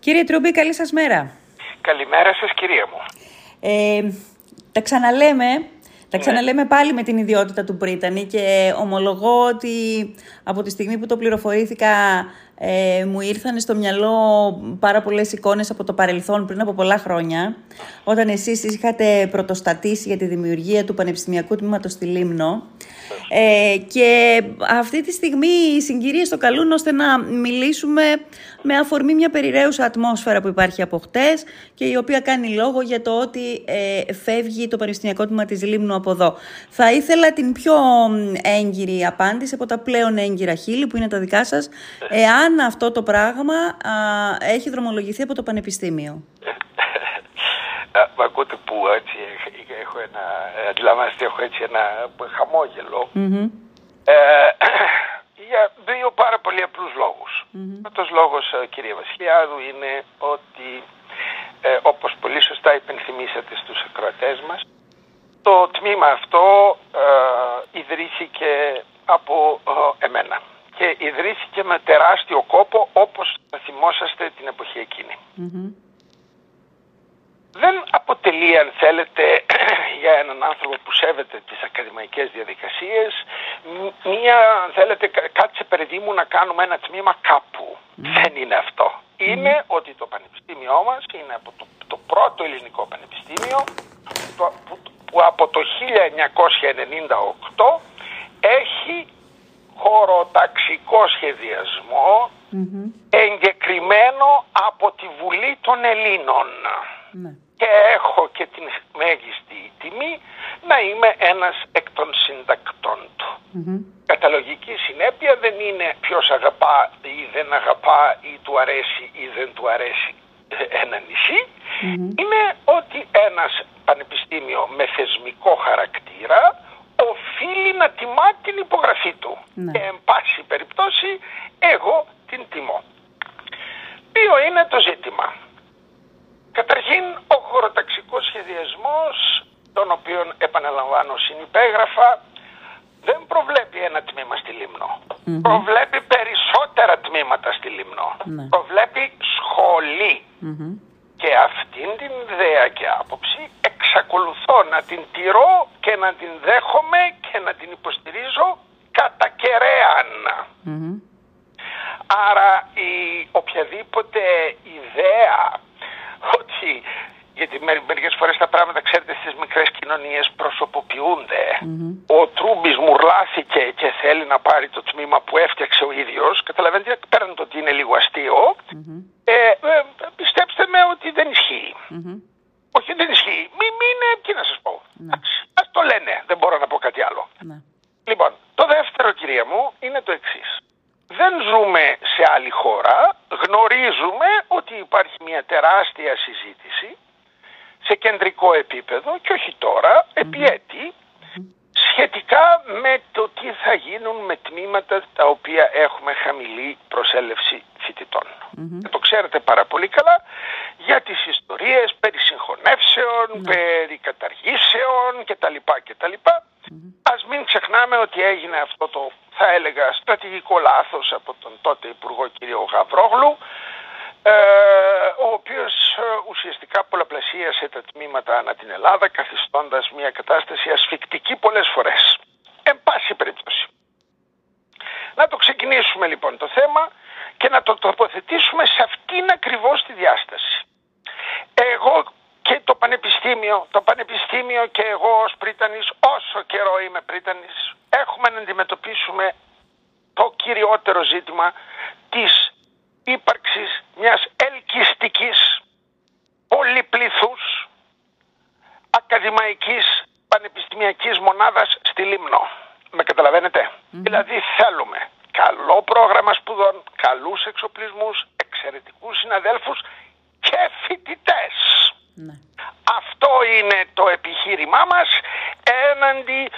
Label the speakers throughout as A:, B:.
A: Κύριε Τρούμπη, καλή σας μέρα.
B: Καλημέρα σας κυρία μου.
A: Ε, τα ξαναλέμε, τα ναι. ξαναλέμε πάλι με την ιδιότητα του Πρίτανη και ομολογώ ότι από τη στιγμή που το πληροφορήθηκα ε, μου ήρθαν στο μυαλό πάρα πολλές εικόνες από το παρελθόν πριν από πολλά χρόνια όταν εσείς είχατε πρωτοστατήσει για τη δημιουργία του Πανεπιστημιακού Τμήματος στη Λίμνο ε, και αυτή τη στιγμή οι συγκυρίες το καλούν ώστε να μιλήσουμε με αφορμή μια περιραίουσα ατμόσφαιρα που υπάρχει από χτες και η οποία κάνει λόγο για το ότι ε, φεύγει το Πανεπιστημιακό Τμήμα της Λίμνου από εδώ. Θα ήθελα την πιο έγκυρη απάντηση από τα πλέον έγκυρα χείλη που είναι τα δικά σας, εάν αυτό το πράγμα έχει δρομολογηθεί από το Πανεπιστήμιο.
B: Μ' ακούτε που έτσι έχω ένα, αντιλαμβάνεστε έχω έτσι ένα Ε, για δύο πάρα πολύ απλούς λόγους. Mm-hmm. Πρώτος λόγος, ε, κύριε Βασιλιάδου, είναι ότι ε, όπως πολύ σωστά υπενθυμίσατε στους ακροατές μας, το τμήμα αυτό ε, ιδρύθηκε από ε, εμένα. Και ιδρύθηκε με τεράστιο κόπο όπως θα θυμόσαστε την εποχή εκείνη δεν αποτελεί αν θέλετε για έναν άνθρωπο που σέβεται τις ακαδημαϊκές διαδικασίες μία αν θέλετε κάτσε παιδί μου να κάνουμε ένα τμήμα κάπου. Δεν είναι αυτό. Είναι ότι το πανεπιστήμιό μας είναι από το, το πρώτο ελληνικό πανεπιστήμιο που, που από το 1998 έχει χωροταξικό σχεδιασμό εγκεκριμένο από τη Βουλή των Ελλήνων. Ναι. Και έχω και την μέγιστη τιμή να είμαι ένας εκ των συντακτών του. mm Καταλογική συνέπεια δεν είναι ποιος αγαπά ή δεν αγαπά ή του αρέσει ή δεν του αρέσει ένα Είναι ότι ένας πανεπιστήμιο με θεσμικό χαρακτήρα οφείλει να τιμά την υπογραφή του. Ναι. Και εν πάση περιπτώσει εγώ την τιμώ. Ποιο είναι το ζήτημα; Καταρχήν ο χωροταξικός σχεδιασμός, τον οποίο επαναλαμβάνω συνυπέγραφα, δεν προβλέπει ένα τμήμα στη λιμνο Προβλέπει περισσότερα τμήματα στη Λίμνο. Ναι. Προβλέπει Και αυτήν την ιδέα και άποψη εξακολουθώ να την τηρώ και να την δέχομαι και να την υποστηρίζω κατά κεραίαν. Άρα η οποιαδήποτε ιδέα ότι γιατί μερικές φορές τα πράγματα ξέρετε στις μικρές κοινωνίες προσωποποιούνται. Ο Τρούμπης μουρλάθηκε και θέλει να πάρει το τμήμα που έφτιαξε ο ίδιος. Καταλαβαίνετε πέραν το ότι είναι λίγο αστείο. Ε, ε, πιστέψτε με ότι δεν ισχύει. Όχι δεν ισχύει. Μην είναι, τι να σας πω. Ναι. Ας το λένε, δεν μπορώ να πω κάτι άλλο. Ναι. Λοιπόν, το δεύτερο κυρία μου είναι το εξής δεν ζούμε σε άλλη χώρα, γνωρίζουμε ότι υπάρχει μια τεράστια συζήτηση σε κεντρικό επίπεδο και όχι τώρα, επί έτη, σχετικά με το τι θα γίνουν με τμήματα τα οποία έχουμε χαμηλή προσέλευση φοιτητών. Και το ξέρετε πάρα πολύ καλά για τις ιστορίες περί συγχωνεύσεων, ναι. περί καταργήσεων κτλ. κτλ. Ας μην ξεχνάμε ότι έγινε αυτό το θα έλεγα στρατηγικό λάθος από τον τότε Υπουργό κ. Γαβρόγλου ε, ο οποίος ε, ουσιαστικά πολλαπλασίασε τα τμήματα ανά την Ελλάδα καθιστώντας μια κατάσταση ασφικτική πολλές φορές. Εν πάση περίπτωση. Να το ξεκινήσουμε λοιπόν το θέμα και να το τοποθετήσουμε σε αυτήν ακριβώς τη διάσταση. Εγώ και το Πανεπιστήμιο, το Πανεπιστήμιο και εγώ ως πρίτανης, όσο καιρό είμαι πρίτανης, έχουμε να αντιμετωπίσουμε το κυριότερο ζήτημα της ύπαρξης μιας ελκυστικής, πολυπληθούς, ακαδημαϊκής, πανεπιστημιακής μονάδας στη Λίμνο. Με καταλαβαίνετε. Δηλαδή θέλουμε καλό πρόγραμμα σπουδών, καλούς εξοπλισμούς, εξαιρετικούς συναδέλφους και φοιτητές. Ναι. Αυτό είναι το επιχείρημά μας έναντι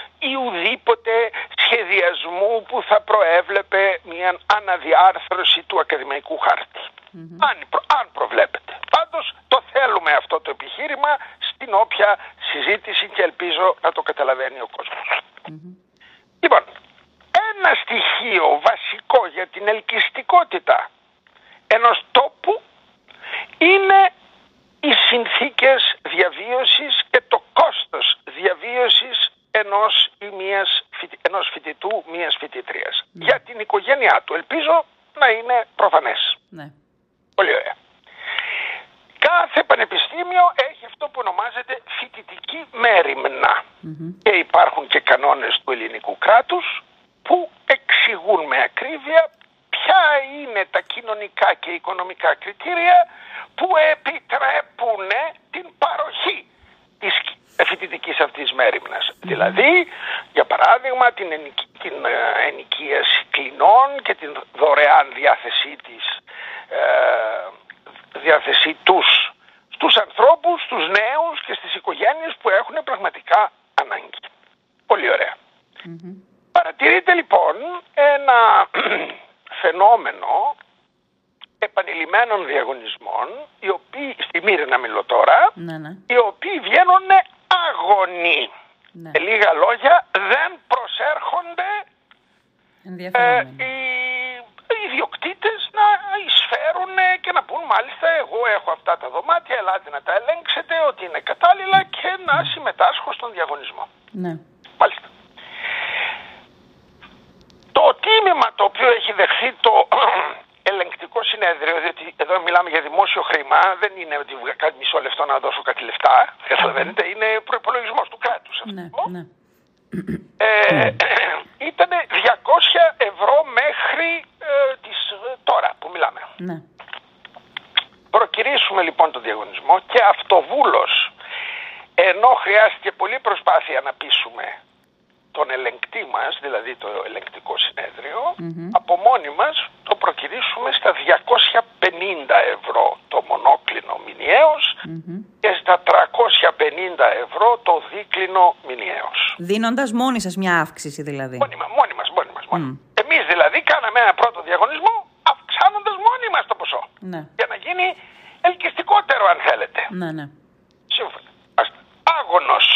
B: ουδήποτε σχεδιασμού που θα προέβλεπε μια αναδιάρθρωση του ακαδημαϊκού Αν, αν προβλέπετε. Πάντως το θέλουμε αυτό το επιχείρημα στην όποια συζήτηση και ελπίζω να το καταλαβαίνει ο κοσμος Λοιπόν, ένα στοιχείο βασικό για την ελκυστικότητα ενός τόπου συνθήκες διαβίωσης και το κόστος διαβίωσης ενός, ή μίας, ενός φοιτητού, μίας φοιτητρίας. Για την οικογένειά του. Ελπίζω να είναι προφανές.
A: Ναι.
B: Πολύ ωραία. Κάθε πανεπιστήμιο έχει αυτό που ονομάζεται φοιτητική μέρημνα. Και υπάρχουν και κανόνες του ελληνικού κράτους που εξηγούν με ακρίβεια ποια είναι τα κοινωνικά και οικονομικά κριτήρια που επιτρέπουν την παροχή της φοιτητικής αυτής μέρημνας. Δηλαδή, για παράδειγμα, την, ενοικ- την ε, ενοικίαση κλινών και την δωρεάν διάθεσή της ε, διάθεσή τους στους ανθρώπους, στους νέους και στις οικογένειες που έχουν πραγματικά ανάγκη. Πολύ ωραία. Παρατηρείται λοιπόν ένα φαινόμενο επανειλημμένων διαγωνισμών, οι οποίοι, στη Μύρινα μιλώ τώρα,
A: Ναι, ναι.
B: οι οποίοι βγαίνουν αγωνοί.
A: Ναι.
B: Με λίγα λόγια δεν προσέρχονται ε,
A: Ενδιαφερόμενοι.
B: οι, οι ιδιοκτήτες να εισφέρουν και να πούν μάλιστα εγώ έχω αυτά τα δωμάτια, ελάτε να τα ελέγξετε ότι είναι κατάλληλα και να συμμετάσχω στον διαγωνισμό.
A: Ναι.
B: Μάλιστα. Το τίμημα το οποίο έχει δεχθεί το ελεγκτικό συνέδριο, διότι εδώ μιλάμε για δημόσιο χρήμα, δεν είναι ότι βγα- κάτι μισό λεπτό να δώσω κάτι λεφτά, καταλαβαίνετε, είναι προπολογισμός του κράτους αυτό.
A: Ναι, ναι.
B: Ε, ήταν 200 ευρώ μέχρι ε, τις, ε, τώρα που μιλάμε.
A: ναι.
B: Προκυρήσουμε λοιπόν τον διαγωνισμό και αυτοβούλος, ενώ χρειάστηκε πολλή προσπάθεια να πείσουμε τον ελεγκτή μας, δηλαδή το ελεγκτικό συνέδριο, από μόνοι μας το προκυρήσουμε στα 250 ευρώ το μονόκλινο μηνιαίος και στα 350 ευρώ το δίκλινο μηνιαίος.
A: Δίνοντας μόνοι σας μια αύξηση δηλαδή.
B: Μόνοι μας, μόνοι μας, μόνοι μας. Μόνοι. Εμείς δηλαδή κάναμε ένα πρώτο διαγωνισμό αυξάνοντας μόνοι μας το ποσό.
A: Ναι,
B: Για να γίνει ελκυστικότερο αν θέλετε.
A: ναι, ναι.
B: Σύμφωνα. Άστε. Άγωνος.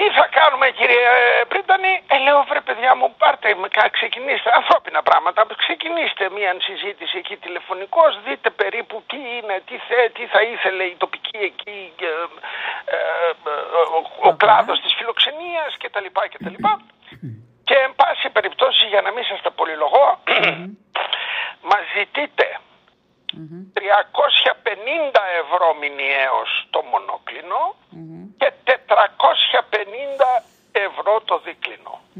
B: Τι θα κάνουμε κύριε ε, Πρίτανη, ε, λέω βρε παιδιά μου πάρτε με κα- ξεκινήστε. Ανθρώπινα πράγματα, ξεκινήστε μια συζήτηση εκεί τηλεφωνικώς, δείτε περίπου τι είναι, τι, θε, τι θα ήθελε η τοπική εκεί, ε, ε, ε, ο, ο κλάδος της φιλοξενίας κτλ. κτλ. Και εν πάση περιπτώσει για να μην σας τα πολυλογώ, μας ζητείτε 350 ευρώ μηνιαίως το μονοκλινο και 450 ευρώ το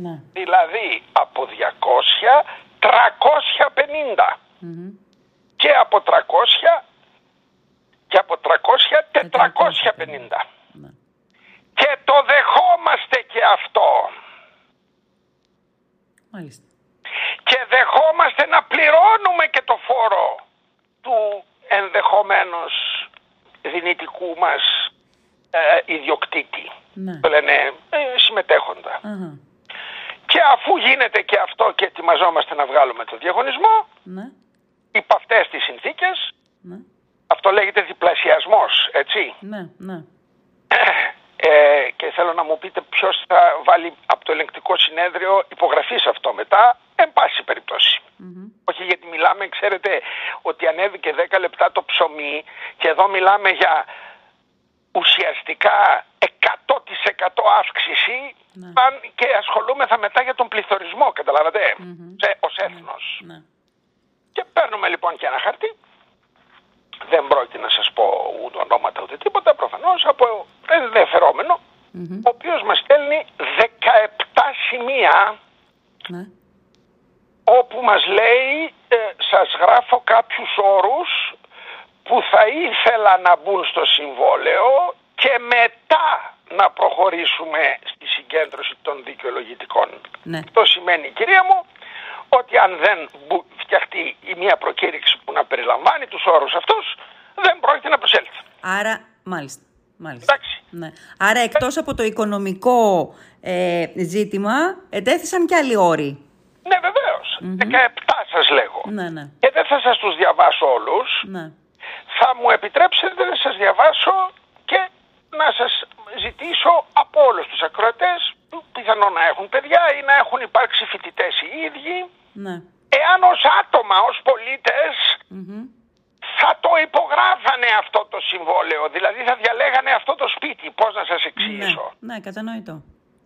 B: δίκλινο.
A: Ναι.
B: Δηλαδή από 200 350 και από 300 και από 300 450.
A: Ναι.
B: Και το δεχόμαστε και αυτό.
A: Μάλιστα.
B: Και δεχόμαστε να πληρώνουμε και το φόρο του ενδεχομένως δυνητικού μας ε, ιδιοκτήτη.
A: Ναι.
B: Το λένε ε, συμμετέχοντα.
A: Αχα.
B: Και αφού γίνεται και αυτό και ετοιμαζόμαστε να βγάλουμε το διαγωνισμό,
A: Ναι.
B: υπ' αυτές τις συνθήκες,
A: Ναι.
B: αυτό λέγεται διπλασιασμός, έτσι.
A: Ναι. Ναι.
B: Ε, και θέλω να μου πείτε ποιος θα βάλει από το ελεγκτικό συνέδριο υπογραφή σε αυτό μετά, εν πάση περιπτώσει. Όχι γιατί μιλάμε, ξέρετε, ότι ανέβηκε 10 λεπτά το ψωμί και εδώ μιλάμε για ουσιαστικά 100% αύξηση
A: Ναι.
B: αν και ασχολούμεθα μετά για τον πληθωρισμό, καταλάβατε, σε, ως έθνος.
A: Ναι.
B: Και παίρνουμε λοιπόν και ένα χαρτί. Δεν πρόκειται να σας πω ούτε ονόματα ούτε τίποτα, προφανώς από ενδιαφερόμενο, ο οποίος μας στέλνει 17 σημεία
A: Ναι.
B: όπου μας λέει ε, σας γράφω κάποιους όρους που θα ήθελα να μπουν στο συμβόλαιο και μετά να προχωρήσουμε στη συγκέντρωση των δικαιολογητικών.
A: Ναι.
B: Αυτό σημαίνει κυρία μου ότι αν δεν μπου- φτιαχτεί η μία προκήρυξη που να περιλαμβάνει τους όρους αυτούς δεν πρόκειται να προσέλθει.
A: Άρα, μάλιστα. Μάλιστα.
B: Εντάξει.
A: Ναι. Άρα, εκτός από το οικονομικό ε, ζήτημα, ετέθησαν και άλλοι όροι.
B: Ναι βεβαίως. 17 σας λέγω.
A: Ναι, ναι.
B: Και δεν θα σας τους διαβάσω όλους.
A: Ναι.
B: θα μου επιτρέψετε να σας διαβάσω και να σας ζητήσω από όλους τους ακροατές που πιθανόν να έχουν παιδιά ή να έχουν υπάρξει φοιτητές οι ίδιοι
A: Ναι.
B: Εάν ως άτομα, ως πολίτες θα το υπογράφανε αυτό το συμβόλαιο. Δηλαδή θα διαλέγανε αυτό το σπίτι. Πώς να σας εξηγήσω;
A: Ναι, ναι κατανοητό.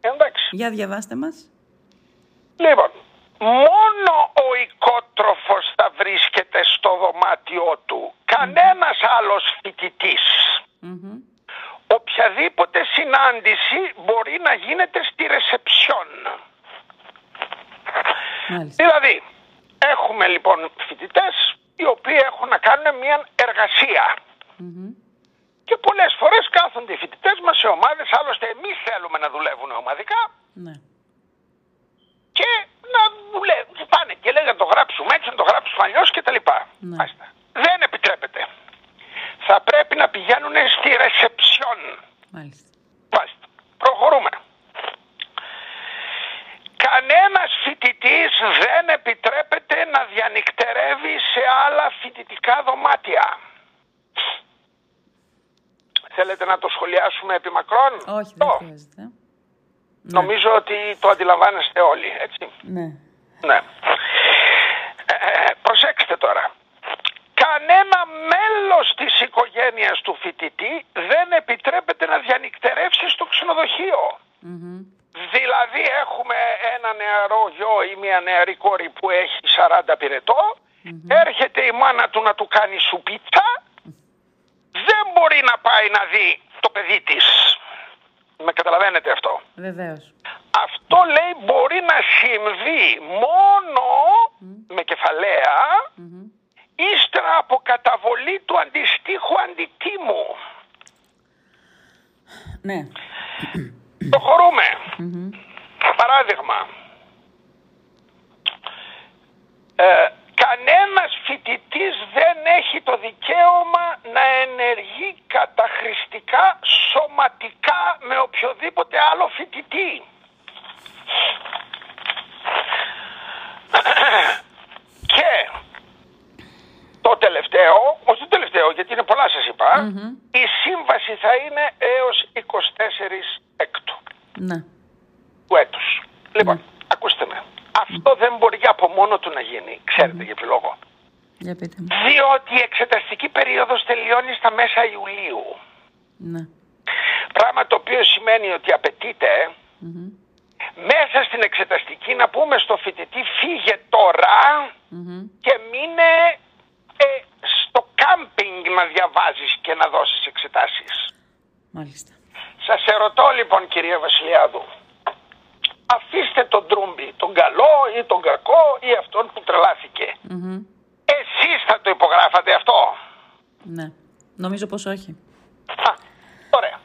B: Εντάξει.
A: Για διαβάστε μας.
B: Λοιπόν, μόνο ο οικότροφος θα βρίσκεται στο δωμάτιό του. Κανένας άλλος φοιτητής.
A: Μμμ.
B: Οποιαδήποτε συνάντηση μπορεί να γίνεται στη ρεσεψιόν.
A: Μάλιστα.
B: Δηλαδή, έχουμε λοιπόν φοιτητές οι οποίοι έχουν να κάνουν μια εργασία.
A: Μμμ.
B: Και πολλές φορές κάθονται οι φοιτητές μας σε ομάδες, άλλωστε εμείς θέλουμε να δουλεύουν ομαδικά
A: Ναι.
B: και να δουλεύουν. Και πάνε και λένε να το γράψουμε έτσι, να το γράψουμε αλλιώς και τα λοιπά.
A: Ναι.
B: Μάλιστα. Δεν επιτρέπεται. Θα πρέπει να πηγαίνουν στη ρεσεψιόν.
A: Μάλιστα.
B: Μάλιστα. Προχωρούμε. Κανένας φοιτητής δεν επιτρέπεται να διανυκτερεύει σε άλλα φοιτητικά δωμάτια. Θέλετε να το σχολιάσουμε επί μακρόν;
A: Όχι, δεν
B: Ω,
A: χρειάζεται. Ναι.
B: Νομίζω ότι το αντιλαμβάνεστε όλοι, έτσι.
A: Ναι.
B: Ναι. Ε, προσέξτε τώρα. Κανένα μέλος της οικογένειας του φοιτητή δεν επιτρέπεται να διανυκτερεύσει στο ξενοδοχείο.
A: Μμμ.
B: Δηλαδή έχουμε ένα νεαρό γιο ή μια νεαρή κόρη που έχει 40 πυρετό, έρχεται η μάνα του να του κάνει σουπίτσα, δεν μπορεί να πάει να δει το παιδί της. Με καταλαβαίνετε αυτό;
A: Βεβαίως.
B: Αυτό λέει μπορεί να συμβεί μόνο με κεφαλαία
A: Μμμ.
B: ύστερα από καταβολή του αντιστοίχου αντιτίμου.
A: Ναι.
B: Προχωρούμε.
A: Μμμ.
B: Παράδειγμα, ε, κανένας φοιτητής δεν έχει το δικαίωμα να ενεργεί καταχρηστικά σωματικά με οποιοδήποτε άλλο φοιτητή. Και το τελευταίο, όχι το τελευταίο γιατί είναι πολλά σας είπα,
A: Μμμ.
B: η σύμβαση θα είναι έως 24 έκτου
A: Ναι.
B: του έτους. Λοιπόν, ακούστε με. Αυτό δεν μπορεί από μόνο του να γίνει. Ξέρετε για ποιο λόγο.
A: Για πείτε μου.
B: Διότι η εξεταστική περίοδος τελειώνει στα μέσα Ιουλίου.
A: Ναι.
B: Πράγμα το οποίο σημαίνει ότι απαιτείται
A: Μμμ.
B: μέσα στην εξεταστική να πούμε στο φοιτητή φύγε τώρα
A: Μμμ.
B: και μείνε ε, στο κάμπινγκ να διαβάζεις και να δώσεις εξετάσεις.
A: Μάλιστα.
B: Σας ερωτώ λοιπόν κυρία Βασιλιάδου, αφήστε τον Τρούμπι, τον καλό ή τον κακό ή αυτόν που τρελάθηκε.
A: Μμμ.
B: Εσείς θα το υπογράφατε αυτό.
A: Ναι. Νομίζω πως όχι.
B: Α, ωραία.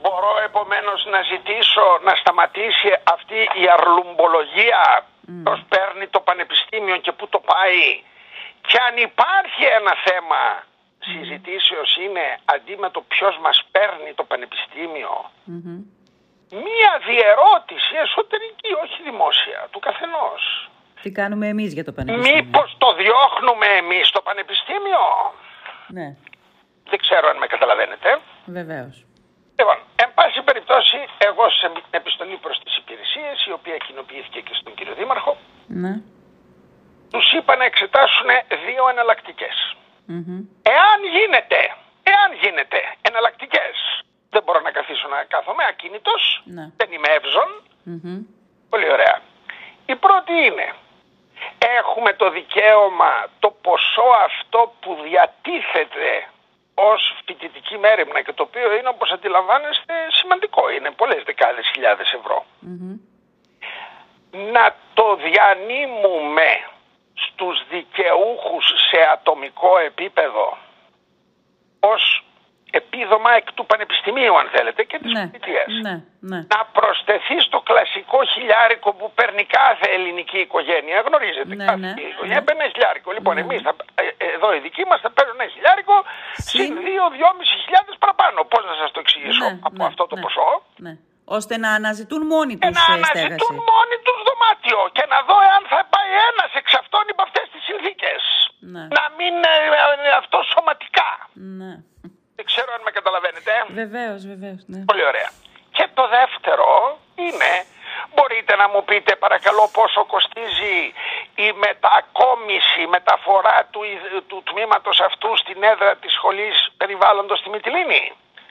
B: Μπορώ επομένως να ζητήσω να σταματήσει αυτή η αρλουμπολογία πώς παίρνει το πανεπιστήμιο και πού το πάει. Και αν υπάρχει ένα θέμα συζητήσεως είναι αντί με το ποιος μας παίρνει το πανεπιστήμιο
A: Μμμ.
B: μία διερώτηση εσωτερική, όχι δημόσια, του καθενός.
A: Τι κάνουμε εμείς για το πανεπιστήμιο;
B: Μήπως το διώχνουμε εμείς το πανεπιστήμιο;
A: Ναι.
B: Δεν ξέρω αν με καταλαβαίνετε.
A: Βεβαίως.
B: Λοιπόν, εν πάση περιπτώσει, εγώ σε επιστολή προς τις υπηρεσίες, η οποία κοινοποιήθηκε και στον κύριο Δήμαρχο,
A: Ναι.
B: τους είπα να εξετάσουν δύο εναλλακτικές.
A: Μμμ.
B: Εάν γίνεται, εάν γίνεται εναλλακτικές, δεν μπορώ να καθίσω να κάθομαι ακίνητος,
A: Ναι.
B: δεν είμαι εύζων,
A: Μμμ.
B: πολύ ωραία. Η πρώτη είναι, έχουμε το δικαίωμα το ποσό αυτό που διατίθεται ως φοιτητική μέρημνα και το οποίο είναι όπως αντιλαμβάνεστε σημαντικό, είναι πολλές δεκάδες χιλιάδες ευρώ.
A: Μμμ.
B: να το διανύμουμε στους δικαιούχους σε ατομικό επίπεδο ως επίδομα εκ του πανεπιστημίου αν θέλετε και της
A: Ναι.
B: φοιτητίας.
A: Ναι. Ναι.
B: Να προσθεθεί στο κλασικό χιλιάρικο που παίρνει κάθε ελληνική οικογένεια. Γνωρίζετε,
A: Ναι,
B: κάθε
A: ναι,
B: οικογένεια
A: ναι.
B: παίρνει ένα χιλιάρικο. Λοιπόν,
A: Ναι.
B: εμείς θα, ε, ε, εδώ οι δικοί μας θα παίρνουν ένα χιλιάρικο συν
A: Συν-
B: 2-2,5 χιλιάδες παραπάνω. Πώς να σας το εξηγήσω
A: Ναι,
B: από
A: ναι,
B: αυτό το
A: ναι.
B: ποσό;
A: Ναι. Ώστε να αναζητούν μόνοι
B: και
A: τους
B: να
A: ε,
B: αναζητούν
A: στέγαση.
B: μόνοι τους δωμάτιο και να δω εάν θα πάει ένας εξ αυτών υπό αυτές τις συνθήκες.
A: Ναι.
B: Να μην ε, ε, αυτό σωματικά.
A: Ναι.
B: Δεν ξέρω αν με καταλαβαίνετε.
A: Βεβαίως, βεβαίως. Ναι.
B: Πολύ ωραία. Και το δεύτερο είναι, μπορείτε να μου πείτε παρακαλώ πόσο κοστίζει η μετακόμιση, η μεταφορά του, του τμήματος αυτού στην έδρα της σχολής περιβάλλοντος στη Μυτιλίνη.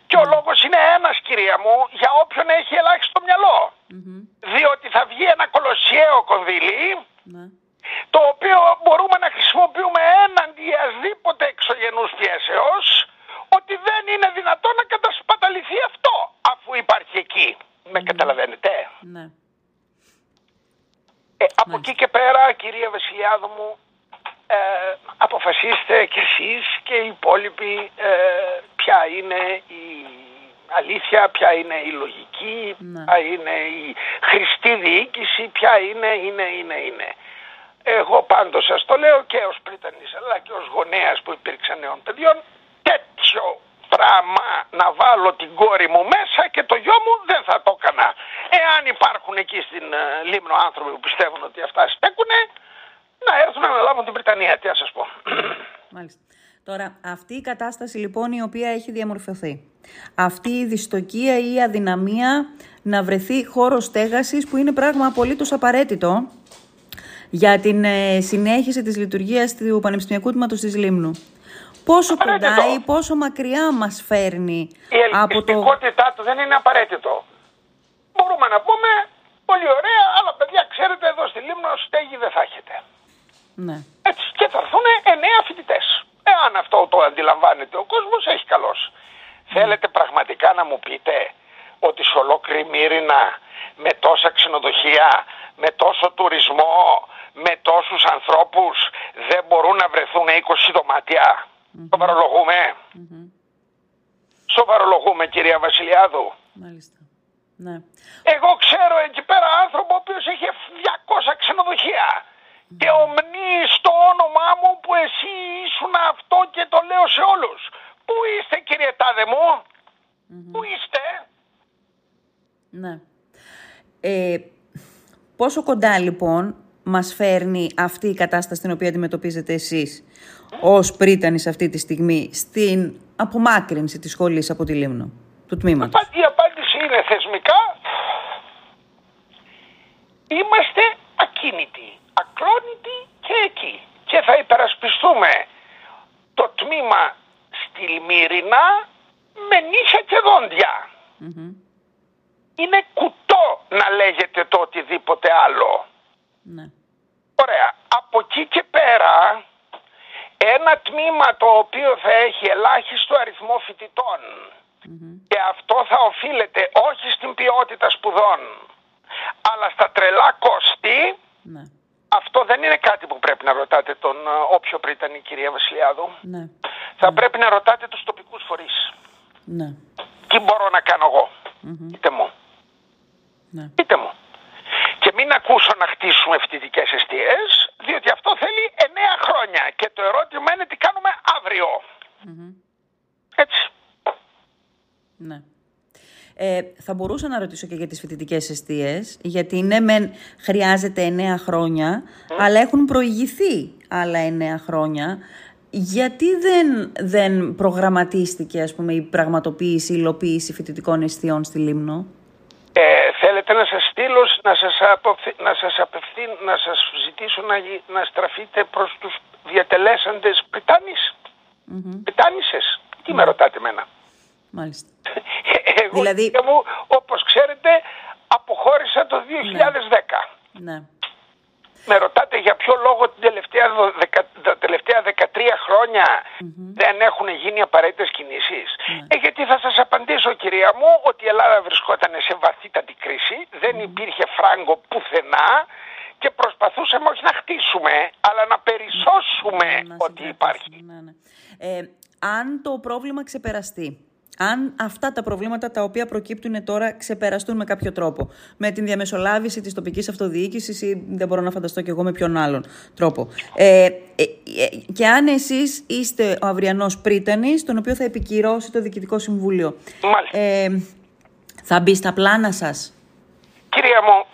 B: Και ο λόγος είναι ένας κυρία μου για όποιον έχει ελάχιστο Διότι θα βγει ένα κολοσιαίο κονδύλι ναι. το οποίο μπορούμε να χρησιμοποιούμε έναντι ασδήποτε εξωγενούς πιέσεως ότι δεν είναι δυνατό να κατασπαταληθεί αυτό αφού υπάρχει εκεί. Με καταλαβαίνετε; Ναι. Ε, από εκεί και πέρα, κυρία Βασιλιάδου μου, ε, αποφασίστε κι εσείς και οι υπόλοιποι ε, ποια είναι η αλήθεια, ποια είναι η λογική, ναι. ποια είναι η χρηστή διοίκηση, ποια είναι, είναι, είναι, είναι. Εγώ πάντως σας το λέω και ως πρίτανης αλλά και ως γονέας που υπήρξαν νέων παιδιών, τέτοιο πράγμα να βάλω την κόρη μου μέσα και το γιο μου δεν θα το έκανα. Εάν υπάρχουν εκεί στην uh, Λίμνο άνθρωποι που πιστεύουν ότι αυτά στέκουν, να έρθουν να αναλάβουν την Βρυτανία. Τι να σας πω.
A: Μάλιστα. Τώρα, αυτή η κατάσταση λοιπόν η οποία έχει διαμορφωθεί. Αυτή η δυστοκία ή η αδυναμία να βρεθεί χώρος στέγασης που είναι πράγμα απολύτως απαραίτητο για την ε, συνέχιση της λειτουργίας του Πανεπιστημιακού Τμήματος της Λίμνου. Πόσο κοντά ή πόσο μακριά μας φέρνει
B: η από το... Η του δεν είναι απαραίτητο. Μπορούμε να πούμε πολύ ωραία, αλλά παιδιά ξέρετε εδώ στη Λίμνο στέγη δεν θα έχετε. Ναι. Έτσι και θα έρθουν εννέα φοιτητές. Εάν αυτό το αντιλαμβάνεται ο κόσμος έχει καλώς. Ναι. Θέλετε πραγματικά να μου πείτε ότι σε ολόκληρη Μύρινα με τόσα ξενοδοχεία, με τόσο τουρισμό, με τόσους ανθρώπους δεν μπορούν να βρεθούν 20 δωμάτια; Mm-hmm. Σοβαρολογούμε. Mm-hmm. Σοβαρολογούμε κυρία Βασιλιάδου. Μάλιστα. Ναι. Εγώ ξέρω εκεί πέρα άνθρωπο ο οποίος έχει 200 ξενοδοχεία mm-hmm. Και ομνείς στο όνομά μου που εσύ ήσουν αυτό και το λέω σε όλους. Πού είστε κύριε Τάδε μου, πού είστε;
A: Ναι. Ε, πόσο κοντά λοιπόν μας φέρνει αυτή η κατάσταση την οποία αντιμετωπίζετε εσείς ως πρίτανης αυτή τη στιγμή στην απομάκρυνση της σχολής από τη Λίμνο, του τμήματος;
B: Η απάντηση είναι θεσμικά είμαστε ακίνητοι, ακλόνητοι και εκεί. Και θα υπερασπιστούμε το τμήμα στη Μύρινα με νύχια και δοντια Είναι κουτό να λέγεται το οτιδήποτε άλλο. Ναι. Ωραία. Από εκεί και πέρα ένα τμήμα το οποίο θα έχει ελάχιστο αριθμό και αυτό θα οφείλεται όχι στην ποιότητα σπουδών αλλά στα τρελά κόστη ναι. Αυτό δεν είναι κάτι που πρέπει να ρωτάτε τον ε, όποιο πρίτανη κυρία Βασιλιάδου ναι. θα ναι. πρέπει να ρωτάτε τους τοπικούς φορείς ναι. τι μπορώ να κάνω εγώ; Είτε μου ναι. είτε μου και μην ακούσω να χτίσουμε φοιτητικές αιστείες, διότι αυτό θέλει εννέα χρόνια. Και το ερώτημα είναι τι κάνουμε Έτσι.
A: Ναι. Ε, θα μπορούσα να ρωτήσω και για τις φοιτητικές αιστείες, γιατί ναι μεν χρειάζεται εννέα χρόνια, αλλά έχουν προηγηθεί άλλα εννέα χρόνια. Γιατί δεν, δεν προγραμματίστηκε ας πούμε, η πραγματοποίηση, η υλοποίηση φοιτητικών αιστείων στη Λίμνο;
B: Ε, θέλετε να σας στείλω, να σας, αποφυ... να σας, απευθύν... να σας ζητήσω να... να στραφείτε προς τους διατελέσαντες Πριτάνης. Mm-hmm. Τι με ρωτάτε εμένα;
A: Μάλιστα.
B: Εγώ δηλαδή... μου, όπως ξέρετε, αποχώρησα το 2010. Ναι. Με ρωτάτε για ποιο λόγο την τελευταία, τα τελευταία 13 χρονια δεν έχουν γίνει απαραίτητες κινήσεις. Ναι. Ε, γιατί θα σας απαντήσω κυρία μου ότι η Ελλάδα βρισκόταν σε βαθύτατη κρίση, δεν υπήρχε φράγκο πουθενά και προσπαθούσαμε όχι να χτίσουμε, αλλά να περισσώσουμε ότι υπάρχει. Ναι, ναι.
A: Ε, αν το πρόβλημα ξεπεραστεί, αν αυτά τα προβλήματα τα οποία προκύπτουν τώρα ξεπεραστούν με κάποιο τρόπο. Με την διαμεσολάβηση της τοπικής αυτοδιοίκησης ή δεν μπορώ να φανταστώ κι εγώ με ποιον άλλον τρόπο. Ε, ε, ε, και αν εσείς είστε ο αυριανός πρίτανης, τον οποίο θα επικυρώσει το Διοικητικό Συμβούλιο. Ε, θα μπει στα πλάνα σας.
B: Κυρία μου,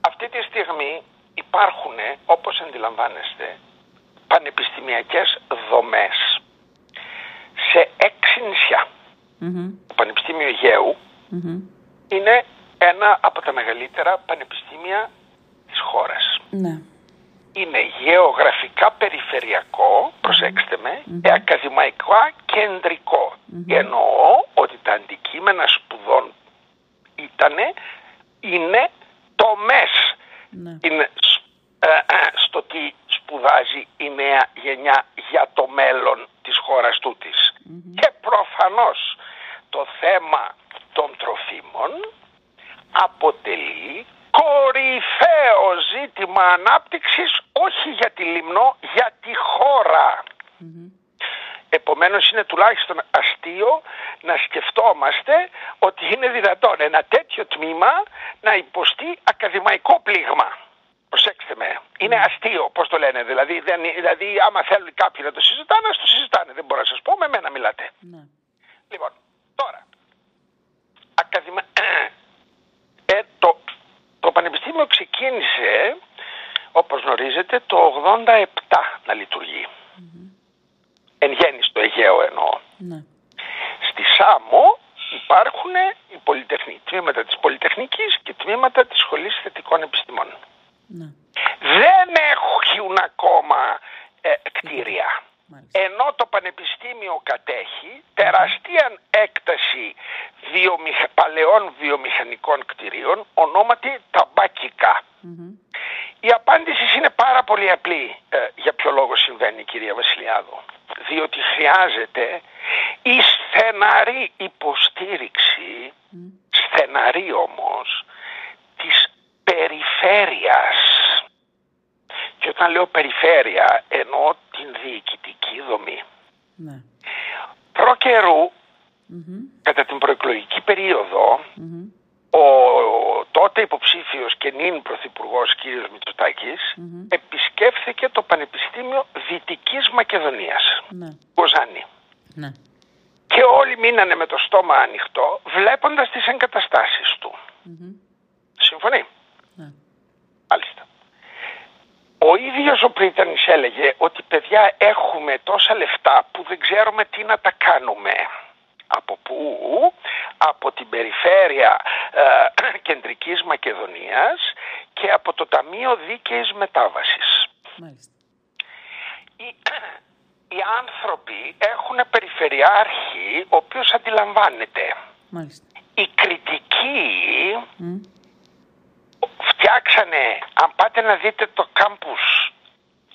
B: αυτή τη στιγμή υπάρχουν, όπως αντιλαμβάνεστε, πανεπιστημιακές δομές σε έξι νησιά. Το Πανεπιστήμιο είναι ένα από τα μεγαλύτερα πανεπιστήμια της χώρας. Ναι. είναι γεωγραφικά περιφερειακό, προσέξτε με, mm ακαδημαϊκά κεντρικό. Εννοώ ότι τα αντικείμενα σπουδών ήτανε, είναι τομές. Ναι. Είναι ε, ε, στο τι σπουδάζει η νέα γενιά για το μέλλον της χώρας τούτης. Και προφανώς το θέμα των τροφίμων αποτελεί κορυφαίο ζήτημα ανάπτυξης όχι για τη Λιμνό, για τη χώρα. Επομένως είναι τουλάχιστον αστείο να σκεφτόμαστε ότι είναι δυνατόν ένα τέτοιο τμήμα να υποστεί ακαδημαϊκό πλήγμα. Προσέξτε με. Είναι αστείο, πώς το λένε. Δηλαδή, δεν, δηλαδή, άμα θέλουν κάποιοι να το συζητάνε, ας το συζητάνε. Δεν μπορώ να σας πω, με μένα μιλάτε. Ναι. Λοιπόν, τώρα. Ακαδημα... Ε, το, το Πανεπιστήμιο ξεκίνησε, όπως γνωρίζετε, το 87 να λειτουργεί. Εν γέννη στο Αιγαίο εννοώ. Ναι. Στη Σάμο υπάρχουν οι πολυτεχνοί, τμήματα της Πολυτεχνικής και τμήματα της Σχολής Θετικών Επιστημών. Ναι. Δεν έχουν ακόμα ε, κτίρια. Ενώ το Πανεπιστήμιο κατέχει τεράστια έκταση βιομηχ... παλαιών βιομηχανικών κτηρίων ονόματι ταμπακικα Η απάντηση είναι πάρα πολύ απλή ε, για ποιο λόγο συμβαίνει κυρία Βασιλιάδου; Διότι χρειάζεται η στεναρή υποστήριξη, στεναρή όμως, της περιφέρειας. Και όταν λέω περιφέρεια εννοώ την διοικητική δομή. Ναι. Προ κατά την προεκλογική ο τότε υποψήφιος και νυν πρωθυπουργός κ. μητσοτακης επισκέφθηκε το Πανεπιστήμιο Δυτικής Μακεδονίας, ναι. Κοζάνη. Ναι. Και όλοι μείνανε με το στόμα ανοιχτό βλέποντας τις εγκαταστάσεις του. Συμφωνεί; Μάλιστα. Ο ίδιος ο Πρίτανης έλεγε ότι παιδιά έχουμε τόσα λεφτά που δεν ξέρουμε τι να τα κάνουμε. Από πού; Από την περιφέρεια ε, κεντρικής Μακεδονίας και από το Ταμείο Δίκαιης Μετάβασης. Μάλιστα. Οι, οι άνθρωποι έχουν περιφερειάρχη ο οποίος αντιλαμβάνεται. Μάλιστα. Η κριτική φτιάξανε, αν πάτε να δείτε το κάμπους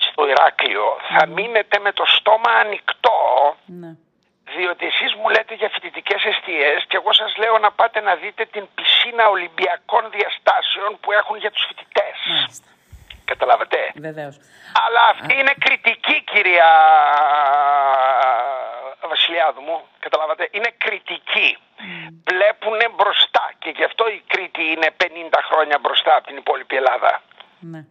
B: στο Ηράκλειο, θα μείνετε με το στόμα ανοιχτό. Ναι. Διότι εσείς μου λέτε για φοιτητικές αιστείες και εγώ σας λέω να πάτε να δείτε την πισίνα Ολυμπιακών διαστάσεων που έχουν για τους φοιτητές. Καταλάβατε;
A: Βεβαίως.
B: Αλλά αυτή είναι κριτική, κυρία Βασιλιάδου μου. Καταλάβατε; Είναι κριτική. Mm. Βλέπουν μπροστά και γι' αυτό η Κρήτη είναι 50 χρόνια μπροστά από την υπόλοιπη Ελλάδα. Ναι.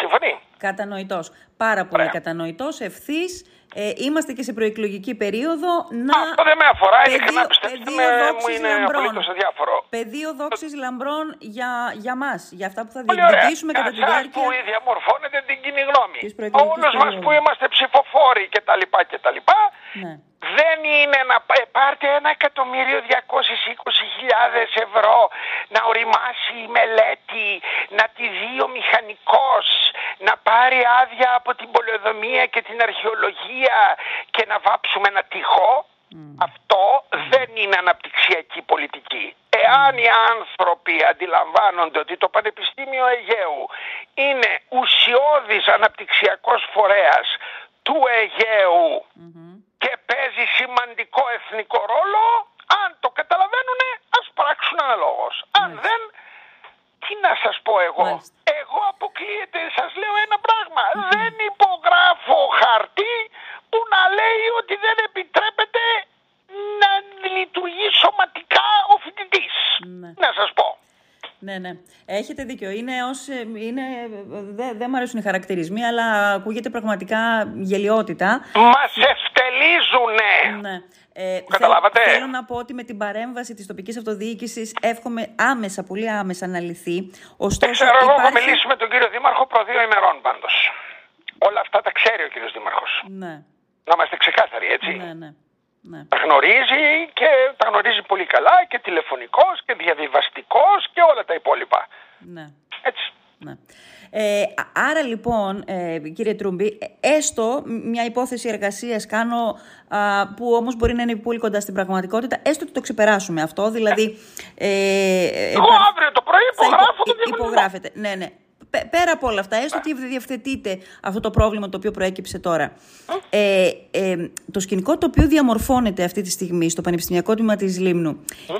B: Συμφωνεί;
A: Κατανοητός. Πάρα πολύ κατανοητός. Ευθύς. Ε, είμαστε και σε προεκλογική περίοδο να.
B: Αυτό δεν με αφορά, ειλικρινά πιστέψτε με, μου είναι απολύτως αδιάφορο.
A: Πεδίο δόξης λαμπρών για, για μας, για αυτά που θα διεκδικήσουμε κατά τη διάρκεια.
B: που διαμορφώνετε την κοινή γνώμη. Όλους μας που είμαστε ψηφοφόροι κτλ. Ναι. Δεν είναι να πάρτε ένα εκατομμύριο 220.000 ευρώ να οριμάσει η μελέτη, να τη δει ο μηχανικός, να πάρει άδεια από την πολεοδομία και την αρχαιολογία και να βάψουμε ένα τείχο. Αυτό δεν είναι αναπτυξιακή πολιτική. Εάν οι άνθρωποι αντιλαμβάνονται ότι το Πανεπιστήμιο Αιγαίου είναι ουσιώδης αναπτυξιακός φορέας του αιγαιου και παίζει σημαντικό εθνικό ρόλο, αν το καταλαβαίνουν ας πράξουν αναλόγως. Αν δεν, τι να σας πω εγώ. Εγώ αποκλείεται, σας λέω ένα πράγμα. Δεν υπογράφω χαρτί που να λέει ότι δεν επιτρέπεται να λειτουργεί σωματικά ο φοιτητής. Ναι. Να σας πω.
A: Ναι, ναι. Έχετε δίκιο. Είναι ως, είναι, δεν δε μου αρέσουν οι χαρακτηρισμοί, αλλά ακούγεται πραγματικά γελιότητα.
B: Μα ευτελίζουνε!
A: Ναι. Ε, Καταλάβατε; Θέλω, να πω ότι με την παρέμβαση της τοπικής αυτοδιοίκησης εύχομαι άμεσα, πολύ άμεσα να λυθεί.
B: Ωστόσο, ξέρω, εγώ έχω μιλήσει με τον κύριο Δήμαρχο προ δύο ημερών πάντως. Όλα αυτά τα ξέρει ο κύριος Δήμαρχος. Ναι. Να είμαστε ξεκάθαροι, έτσι.
A: Ναι, ναι. Ναι.
B: Τα γνωρίζει και τα γνωρίζει πολύ καλά και τηλεφωνικός και διαβιβαστικός και όλα τα υπόλοιπα.
A: Ναι.
B: Έτσι.
A: Ναι. Ε, άρα λοιπόν, ε, κύριε Τρούμπη, έστω μια υπόθεση εργασίας κάνω που όμως μπορεί να είναι πολύ κοντά στην πραγματικότητα, έστω ότι το ξεπεράσουμε αυτό, δηλαδή...
B: Ε, Εγώ αύριο το πρωί υπογράφω το
A: Υπογράφεται, ναι, ναι πέρα από όλα αυτά, έστω ότι διευθετείτε αυτό το πρόβλημα το οποίο προέκυψε τώρα. Ε, ε, το σκηνικό το οποίο διαμορφώνεται αυτή τη στιγμή στο Πανεπιστημιακό Τμήμα της Λίμνου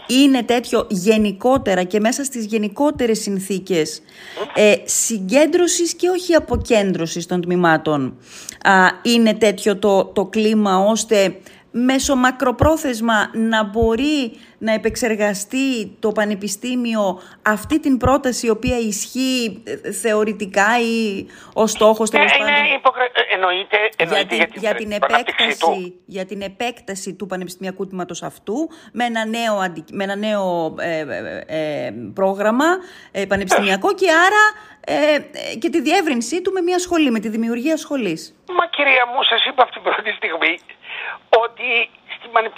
A: είναι τέτοιο γενικότερα και μέσα στις γενικότερες συνθήκες ε, συγκέντρωσης και όχι αποκέντρωσης των τμήματων. είναι τέτοιο το, το κλίμα ώστε μέσω μακροπρόθεσμα να μπορεί να επεξεργαστεί το Πανεπιστήμιο αυτή την πρόταση η οποία ισχύει ε, θεωρητικά ή ο στόχος
B: τέλος πάντων; Ναι, υποκρα... εννοείται,
A: εννοείται για, την, για, την επέκταση, για την επέκταση του Πανεπιστημιακού Τμήματος αυτού με ένα νέο, με ένα νέο ε, ε, πρόγραμμα πανεπιστημιακό και άρα και τη διεύρυνσή του με μια σχολή, με τη δημιουργία σχολής.
B: Μα κυρία μου, σας είπα αυτή την πρώτη στιγμή ότι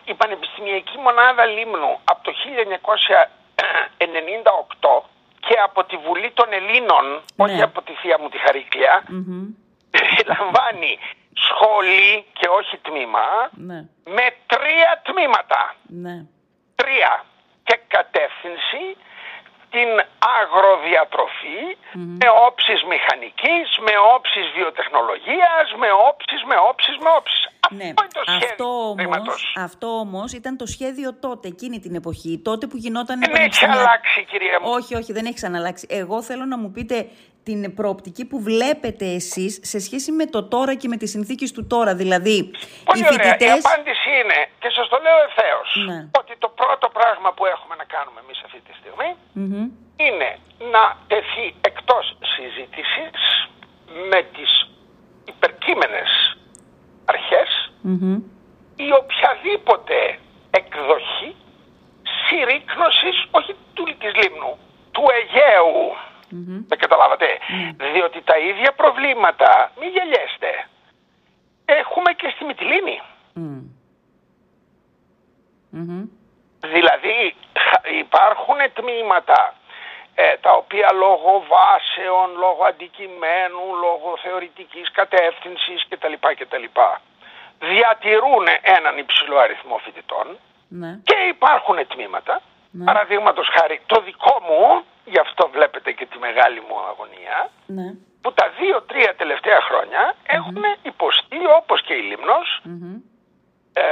B: η Πανεπιστημιακή Μονάδα Λίμνου από το 1998 και από τη Βουλή των Ελλήνων, ναι. όχι από τη θεία μου τη χαρικλια λαμβάνει σχολή και όχι τμήμα ναι. με τρία τμήματα. Ναι. Τρία. Και κατεύθυνση την αγροδιατροφη με όψεις μηχανικής, με όψεις βιοτεχνολογίας, με όψεις, με όψεις, με όψεις.
A: Ναι. Αυτό, όμως, αυτό όμως ήταν το σχέδιο τότε, εκείνη την εποχή, τότε που γινόταν...
B: Δεν έχει αλλάξει κυρία μου.
A: Όχι, όχι, δεν έχει αλλάξει. Εγώ θέλω να μου πείτε την προοπτική που βλέπετε εσείς σε σχέση με το τώρα και με τις συνθήκες του τώρα. Δηλαδή,
B: Πολύ οι φοιτητές... Η απάντηση είναι, και σας το λέω ευθέως, ναι. ότι το πρώτο πράγμα που έχουμε να κάνουμε εμείς αυτή τη στιγμη είναι να τεθεί εκτός συζήτησης με τις υπερκείμενες η οποιαδήποτε εκδοχή συρρήκνωσης όχι του, της Λίμνου, του Αιγαίου. Δεν καταλαβατε Διότι τα ίδια προβλήματα, μην γελιέστε, έχουμε και στη Μυτιλίνη. Δηλαδή υπάρχουν τμήματα ε, τα οποία λόγω βάσεων, λόγω αντικειμένου, λόγω θεωρητικής κατεύθυνσης κτλ. κτλ διατηρούν έναν υψηλό αριθμό φοιτητών ναι. και υπάρχουν τμήματα. Ναι. Παραδείγματος χάρη το δικό μου, γι' αυτό βλέπετε και τη μεγάλη μου αγωνία, ναι. που τα δύο-τρία τελευταία χρόνια έχουν υποστεί όπως και η Λίμνος ε,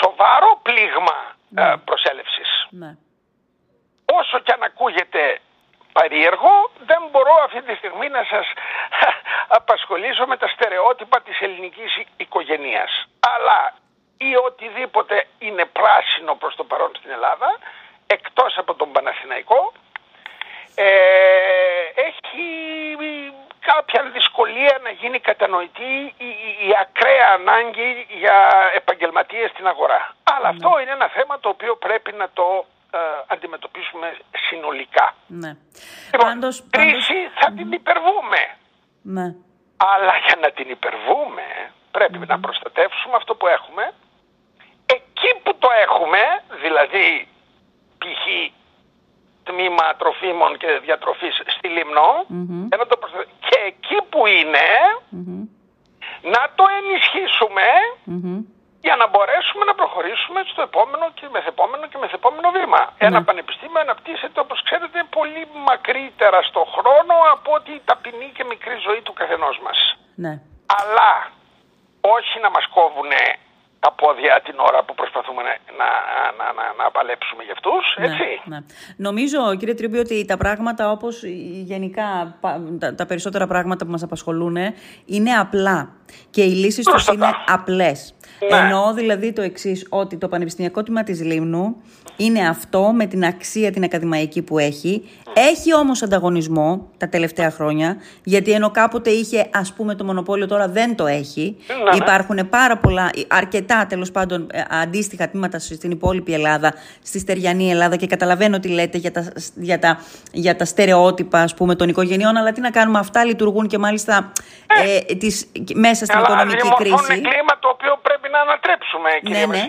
B: σοβαρό πλήγμα ε, προσέλευσης. Όσο και αν ακούγεται παρήεργο, δεν μπορώ αυτή τη στιγμή να σας απασχολήσω με τα στερεότυπα της ελληνικής οικογενείας. Αλλά ή οτιδήποτε είναι πράσινο προς το παρόν στην Ελλάδα, εκτός από τον Παναθηναϊκό, ε, έχει κάποια δυσκολία να γίνει κατανοητή η, η, ακραία ανάγκη για επαγγελματίες στην αγορά. Αλλά ναι. αυτό είναι ένα θέμα το οποίο πρέπει να το ε, αντιμετωπίσουμε συνολικά. Ναι. Λοιπόν, πάντως, κρίση θα την υπερβούμε. Ναι. Αλλά για να την υπερβούμε να προστατεύσουμε αυτό που έχουμε. Εκεί που το έχουμε, δηλαδή π.χ. τμήμα τροφίμων και διατροφής στη Λίμνο, το και εκεί που ειναι να το ενισχύσουμε για να μπορέσουμε να προχωρήσουμε στο επόμενο και μεθεπόμενο και μεθεπόμενο βήμα. Ναι. Ένα πανεπιστήμιο αναπτύσσεται όπως ξέρετε πολύ μακρύτερα στο χρόνο από ότι η ταπεινή και μικρή ζωή του καθενός μας. Ναι. Αλλά όχι να μας κόβουν τα πόδια την ώρα που προσπαθούμε να, να, να, να, να παλέψουμε για αυτούς, ναι, έτσι. Ναι,
A: Νομίζω, κύριε Τριμπή, ότι τα πράγματα όπως γενικά τα, τα περισσότερα πράγματα που μας απασχολούν είναι απλά και οι λύσεις τους είναι απλές. Ναι. Εννοώ δηλαδή το εξής, ότι το Πανεπιστημιακό Τμήμα της Λίμνου είναι αυτό με την αξία την ακαδημαϊκή που έχει. Έχει όμως ανταγωνισμό τα τελευταία χρόνια, γιατί ενώ κάποτε είχε ας πούμε το μονοπόλιο, τώρα δεν το έχει. Ναι, ναι. Υπάρχουν πάρα πολλά, αρκετά τέλος πάντων ε, αντίστοιχα τμήματα στην υπόλοιπη Ελλάδα, στη στεριανή Ελλάδα και καταλαβαίνω τι λέτε για τα, για τα, για τα στερεότυπα ας πούμε, των οικογενειών, αλλά τι να κάνουμε, αυτά λειτουργούν και μάλιστα ε, ε τις, μέσα στην οικονομική κρίση.
B: Είναι κλίμα το οποίο πρέπει πρέπει να ανατρέψουμε, κύριε ναι, ναι.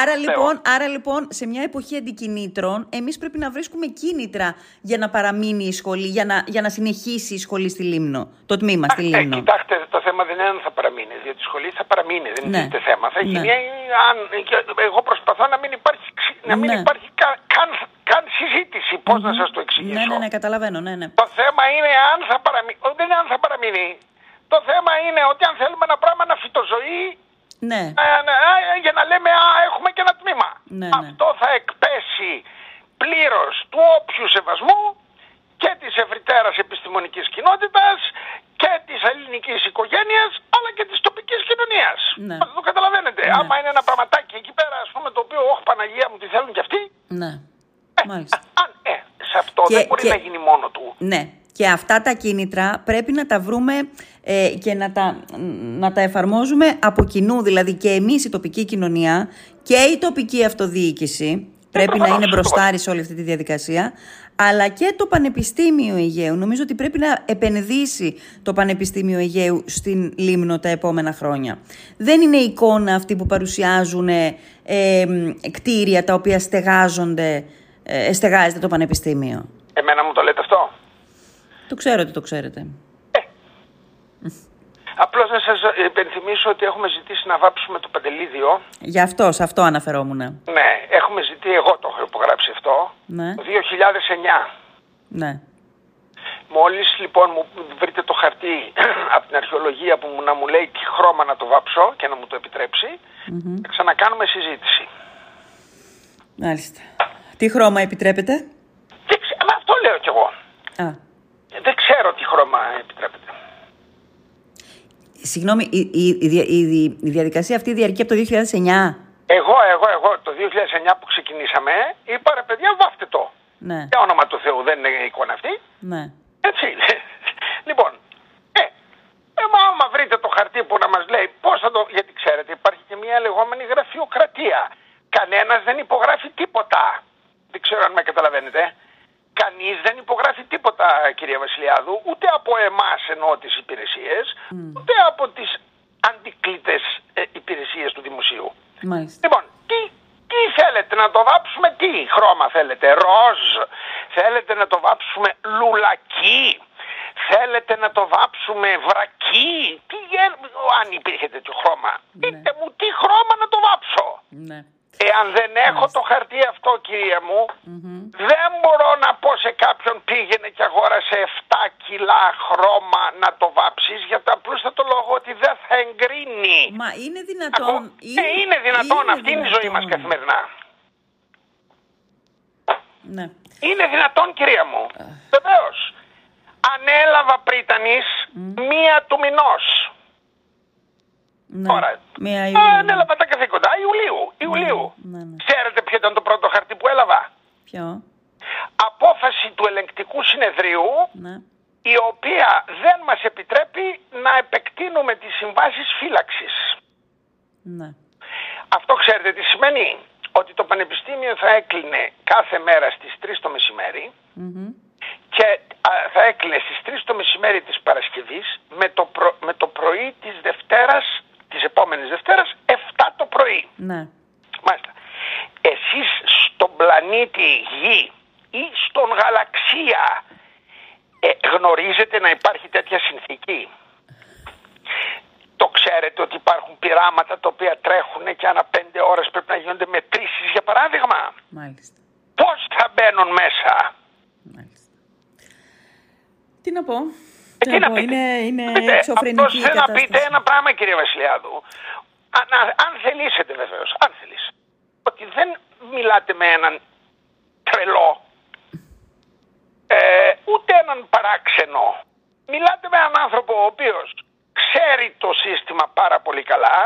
A: Άρα λοιπόν, άρα λοιπόν, σε μια εποχή αντικινήτρων, εμείς πρέπει να βρίσκουμε κίνητρα για να παραμείνει η σχολή, για να, για να συνεχίσει η σχολή στη Λίμνο. Το τμήμα στη Λίμνο.
B: Ε, κοιτάξτε, το θέμα δεν είναι αν θα παραμείνει. Διότι η σχολή θα παραμείνει, δεν είναι ναι. θέμα. Θα γίνει, ναι. αν, εγώ προσπαθώ να μην υπάρχει, να μην ναι. υπάρχει καν, καν, συζήτηση. Πώς mm-hmm. να σας το εξηγήσω.
A: Ναι, ναι, ναι, καταλαβαίνω. Ναι, ναι.
B: Το θέμα είναι αν θα παραμείνει. Δεν είναι αν θα παραμείνει. Το θέμα είναι ότι αν θέλουμε ένα πράγμα να φυτοζωεί,
A: ναι.
B: ε, ε, για να λέμε α, έχουμε και ένα τμήμα.
A: Ναι, ναι.
B: Αυτό θα εκπέσει πλήρως του όποιου σεβασμού και της ευρυτέρας επιστημονικής κοινότητας και της ελληνικής οικογένειας αλλά και της τοπικής κοινωνίας.
A: Ναι.
B: Το καταλαβαίνετε.
A: Ναι.
B: Άμα είναι ένα πραγματάκι εκεί πέρα ας πούμε το οποίο όχι Παναγία μου τη θέλουν κι αυτοί.
A: Ναι.
B: Ε,
A: Μάλιστα.
B: Αν, ε, σε αυτό
A: Και-
B: δεν μπορεί
A: και-
B: να γίνει μόνο του.
A: Ναι. Και αυτά τα κίνητρα πρέπει να τα βρούμε ε, και να τα, να τα εφαρμόζουμε από κοινού. Δηλαδή και εμείς η τοπική κοινωνία και η τοπική αυτοδιοίκηση πρέπει να
B: προφανώς,
A: είναι μπροστάρι σε όλη αυτή τη διαδικασία. Αλλά και το Πανεπιστήμιο Αιγαίου. Νομίζω ότι πρέπει να επενδύσει το Πανεπιστήμιο Αιγαίου στην Λίμνο τα επόμενα χρόνια. Δεν είναι εικόνα αυτή που παρουσιάζουν ε, ε, κτίρια τα οποία στεγάζονται, ε, στεγάζεται το Πανεπιστήμιο.
B: Εμένα μου το λέτε αυτό;
A: Το ξέρω ότι το ξέρετε.
B: Απλώς να σας υπενθυμίσω ότι έχουμε ζητήσει να βάψουμε το παντελίδιο.
A: Γι' αυτός, σε αυτό αναφερόμουν.
B: Ναι, έχουμε ζητήσει, εγώ το έχω υπογράψει αυτό,
A: Ναι,
B: το 2009.
A: ναι.
B: Μόλις λοιπόν μου βρείτε το χαρτί από την αρχαιολογία που μου, να μου λέει τι χρώμα να το βάψω και να μου το επιτρέψει, θα ξανακάνουμε συζήτηση.
A: Μάλιστα. Τι χρώμα επιτρέπετε;
B: Δεν ξέ- αλλά αυτό λέω κι εγώ.
A: Α,
B: Δεν ξέρω τι χρώμα επιτρέπεται.
A: Συγγνώμη, η, η, η, δια- η, η- η διαδικασία αυτή διαρκεί από το 2009.
B: Εγώ, εγώ, εγώ το 2009 που ξεκινήσαμε είπα ρε παιδιά βάφτε το.
A: Ναι,
B: Για όνομα του Θεού δεν είναι εικόνα αυτή.
A: ναι.
B: Έτσι. λοιπόν, ε, ε, μα άμα βρείτε το χαρτί που να μας λέει πώς θα το... Γιατί ξέρετε υπάρχει και μια λεγόμενη γραφειοκρατία. Κανένας δεν υπογράφει τίποτα. Δεν ξέρω αν με καταλαβαίνετε. Κανείς δεν υπογράφει τίποτα κυρία Βασιλιάδου, ούτε από εμάς εννοώ τις υπηρεσίες, ούτε από τις αντικλήτες ε, υπηρεσίες του δημοσίου.
A: Μάλιστα.
B: Λοιπόν, τι, τι θέλετε να το βάψουμε, τι χρώμα θέλετε, ροζ, θέλετε να το βάψουμε λουλακί, θέλετε να το βάψουμε βρακί, τι, γε- αν υπήρχε τέτοιο χρώμα. Πείτε μου τι χρώμα να το βάψω.
A: Ναι.
B: Εάν δεν έχω το χαρτί αυτό κυρία μου, δεν μπορώ να πω σε κάποιον πήγαινε και αγόρασε 7 κιλά χρώμα να το βάψεις για το απλούστατο λόγο ότι δεν θα εγκρίνει.
A: Μα είναι δυνατόν.
B: Ακού- Ε, είναι δυνατόν, αυτή είναι η ζωή μας
A: δυνατόν.
B: καθημερινά.
A: Ναι.
B: Είναι δυνατόν κυρία μου. Βεβαίως. Ανέλαβα πρίτανης μία του μηνός.
A: Ναι.
B: Τώρα,
A: Μία
B: ε,
A: Ιουλίου.
B: ανέλαβα τα καθήκοντα. Ιουλίου. Ιουλίου.
A: ναι, ναι.
B: Ξέρετε ποιο ήταν το πρώτο χαρτί που έλαβα;
A: Ποιο;
B: Απόφαση του ελεγκτικού συνεδρίου
A: Ναι.
B: η οποία δεν μας επιτρέπει να επεκτείνουμε τις συμβάσεις φύλαξης.
A: Ναι.
B: Αυτό ξέρετε τι σημαίνει; Ότι το Πανεπιστήμιο θα έκλεινε κάθε μέρα στις 3 το μεσημέρι
A: Μμμ.
B: και α, θα έκλεινε στις 3 το μεσημέρι της Παρασκευής με το, προ- με το πρωί της Δευτέρας, της επόμενης Δευτέρας, 7 το πρωί.
A: Ναι.
B: Μάλιστα. Εσείς στον πλανήτη Γη ή στον γαλαξία ε, γνωρίζετε να υπάρχει τέτοια συνθήκη; Το ξέρετε ότι υπάρχουν πειράματα τα οποία τρέχουν και ανά πέντε ώρες πρέπει να γίνονται μετρήσεις για παράδειγμα;
A: Μάλιστα.
B: Πώς θα μπαίνουν μέσα;
A: Μάλιστα. Τι να πω;
B: Ε,
A: Τι να πω. Είναι, είναι
B: Πείτε,
A: εξωφρενική
B: απλώς
A: η
B: θέλω να
A: κατάσταση.
B: πείτε ένα πράγμα κύριε Βασιλιάδου. Αν, αν- αν θελήσετε βεβαίως, αν θελήσετε. Ότι δεν μιλάτε με έναν τρελό, ε, ούτε έναν παράξενο. Μιλάτε με έναν άνθρωπο ο οποίος ξέρει το σύστημα πάρα πολύ καλά,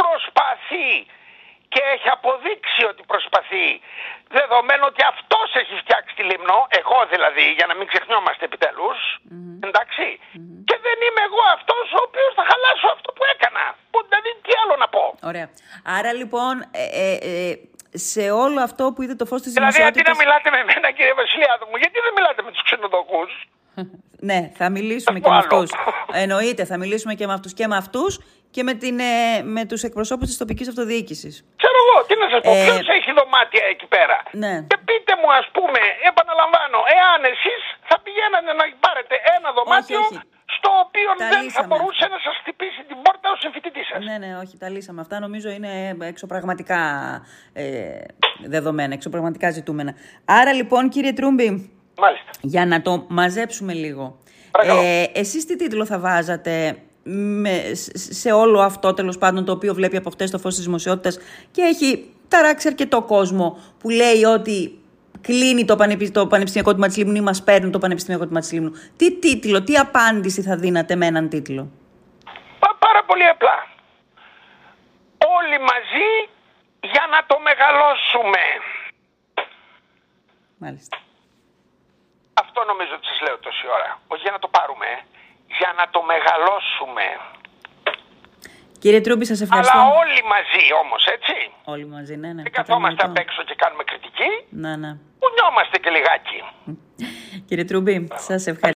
B: προσπαθεί και έχει αποδείξει ότι προσπαθεί, δεδομένου ότι αυτός έχει φτιάξει τη Λίμνο, εγώ δηλαδή, για να μην ξεχνιόμαστε επιτέλους, εντάξει, και δεν είμαι εγώ αυτός ο οποίος θα χαλάσω αυτό που έκανα. Που, δηλαδή, τι άλλο να πω.
A: Ωραία. Άρα λοιπόν, ε, ε, ε, σε όλο αυτό που είδε το φως της
B: Δηλαδή, αντί να
A: δημοσιότητας...
B: μιλάτε με εμένα, κύριε Βασιλιάδου μου, γιατί δεν μιλάτε με τους ξενοδοχούς;
A: ναι, θα μιλήσουμε
B: Θα
A: και με
B: πω άλλο.
A: αυτούς. Εννοείται, θα μιλήσουμε και με αυτούς και με αυτούς και με, την, ε, με τους εκπροσώπους της τοπικής αυτοδιοίκησης.
B: Ξέρω εγώ, τι να σας πω,
A: Ε,
B: ποιος έχει δωμάτια εκεί πέρα;
A: Ναι.
B: Και πείτε μου ας πούμε, επαναλαμβάνω, εάν εσείς θα πηγαίνατε να πάρετε ένα δωμάτιο
A: όχι.
B: στο οποίο
A: Τα
B: δεν θα
A: λύσαμε.
B: μπορούσε να σας χτυπήσει την πόρτα ο συμφοιτητής σας.
A: Ναι, ναι, όχι, τα λύσαμε. Αυτά νομίζω είναι εξωπραγματικά ε, δεδομένα, εξωπραγματικά ζητούμενα. Άρα λοιπόν, κύριε Τρούμπη,
B: Μάλιστα.
A: για να το μαζέψουμε λίγο.
B: Παρακαλώ.
A: Ε, εσείς τι τίτλο θα βάζατε με, σε- σε όλο αυτό τέλος πάντων το οποίο βλέπει από χτες το φως της δημοσιότητας και έχει ταράξει αρκετό κόσμο που λέει ότι κλείνει το, πανεπι... το Πανεπιστημιακό Τμήμα της Λίμνου ή μας παίρνουν το Πανεπιστημιακό Τμήμα της Λίμνου. Τι τίτλο, τι απάντηση θα δίνατε με έναν τίτλο;
B: Πα- πάρα πολύ απλά. Όλοι μαζί για να το μεγαλώσουμε.
A: Μάλιστα.
B: Αυτό νομίζω ότι σας λέω τόση ώρα. Όχι για να το πάρουμε, ε. Για να το μεγαλώσουμε.
A: Κύριε Τρούμπη, σας ευχαριστώ.
B: Αλλά όλοι μαζί όμως, έτσι.
A: Όλοι μαζί, ναι, ναι.
B: Δεν καθόμαστε
A: κατανοητό.
B: απ' έξω και κάνουμε κριτική.
A: Ναι, ναι.
B: Κουνιόμαστε και λιγάκι.
A: Κύριε Τρούμπη, σας ευχαριστώ.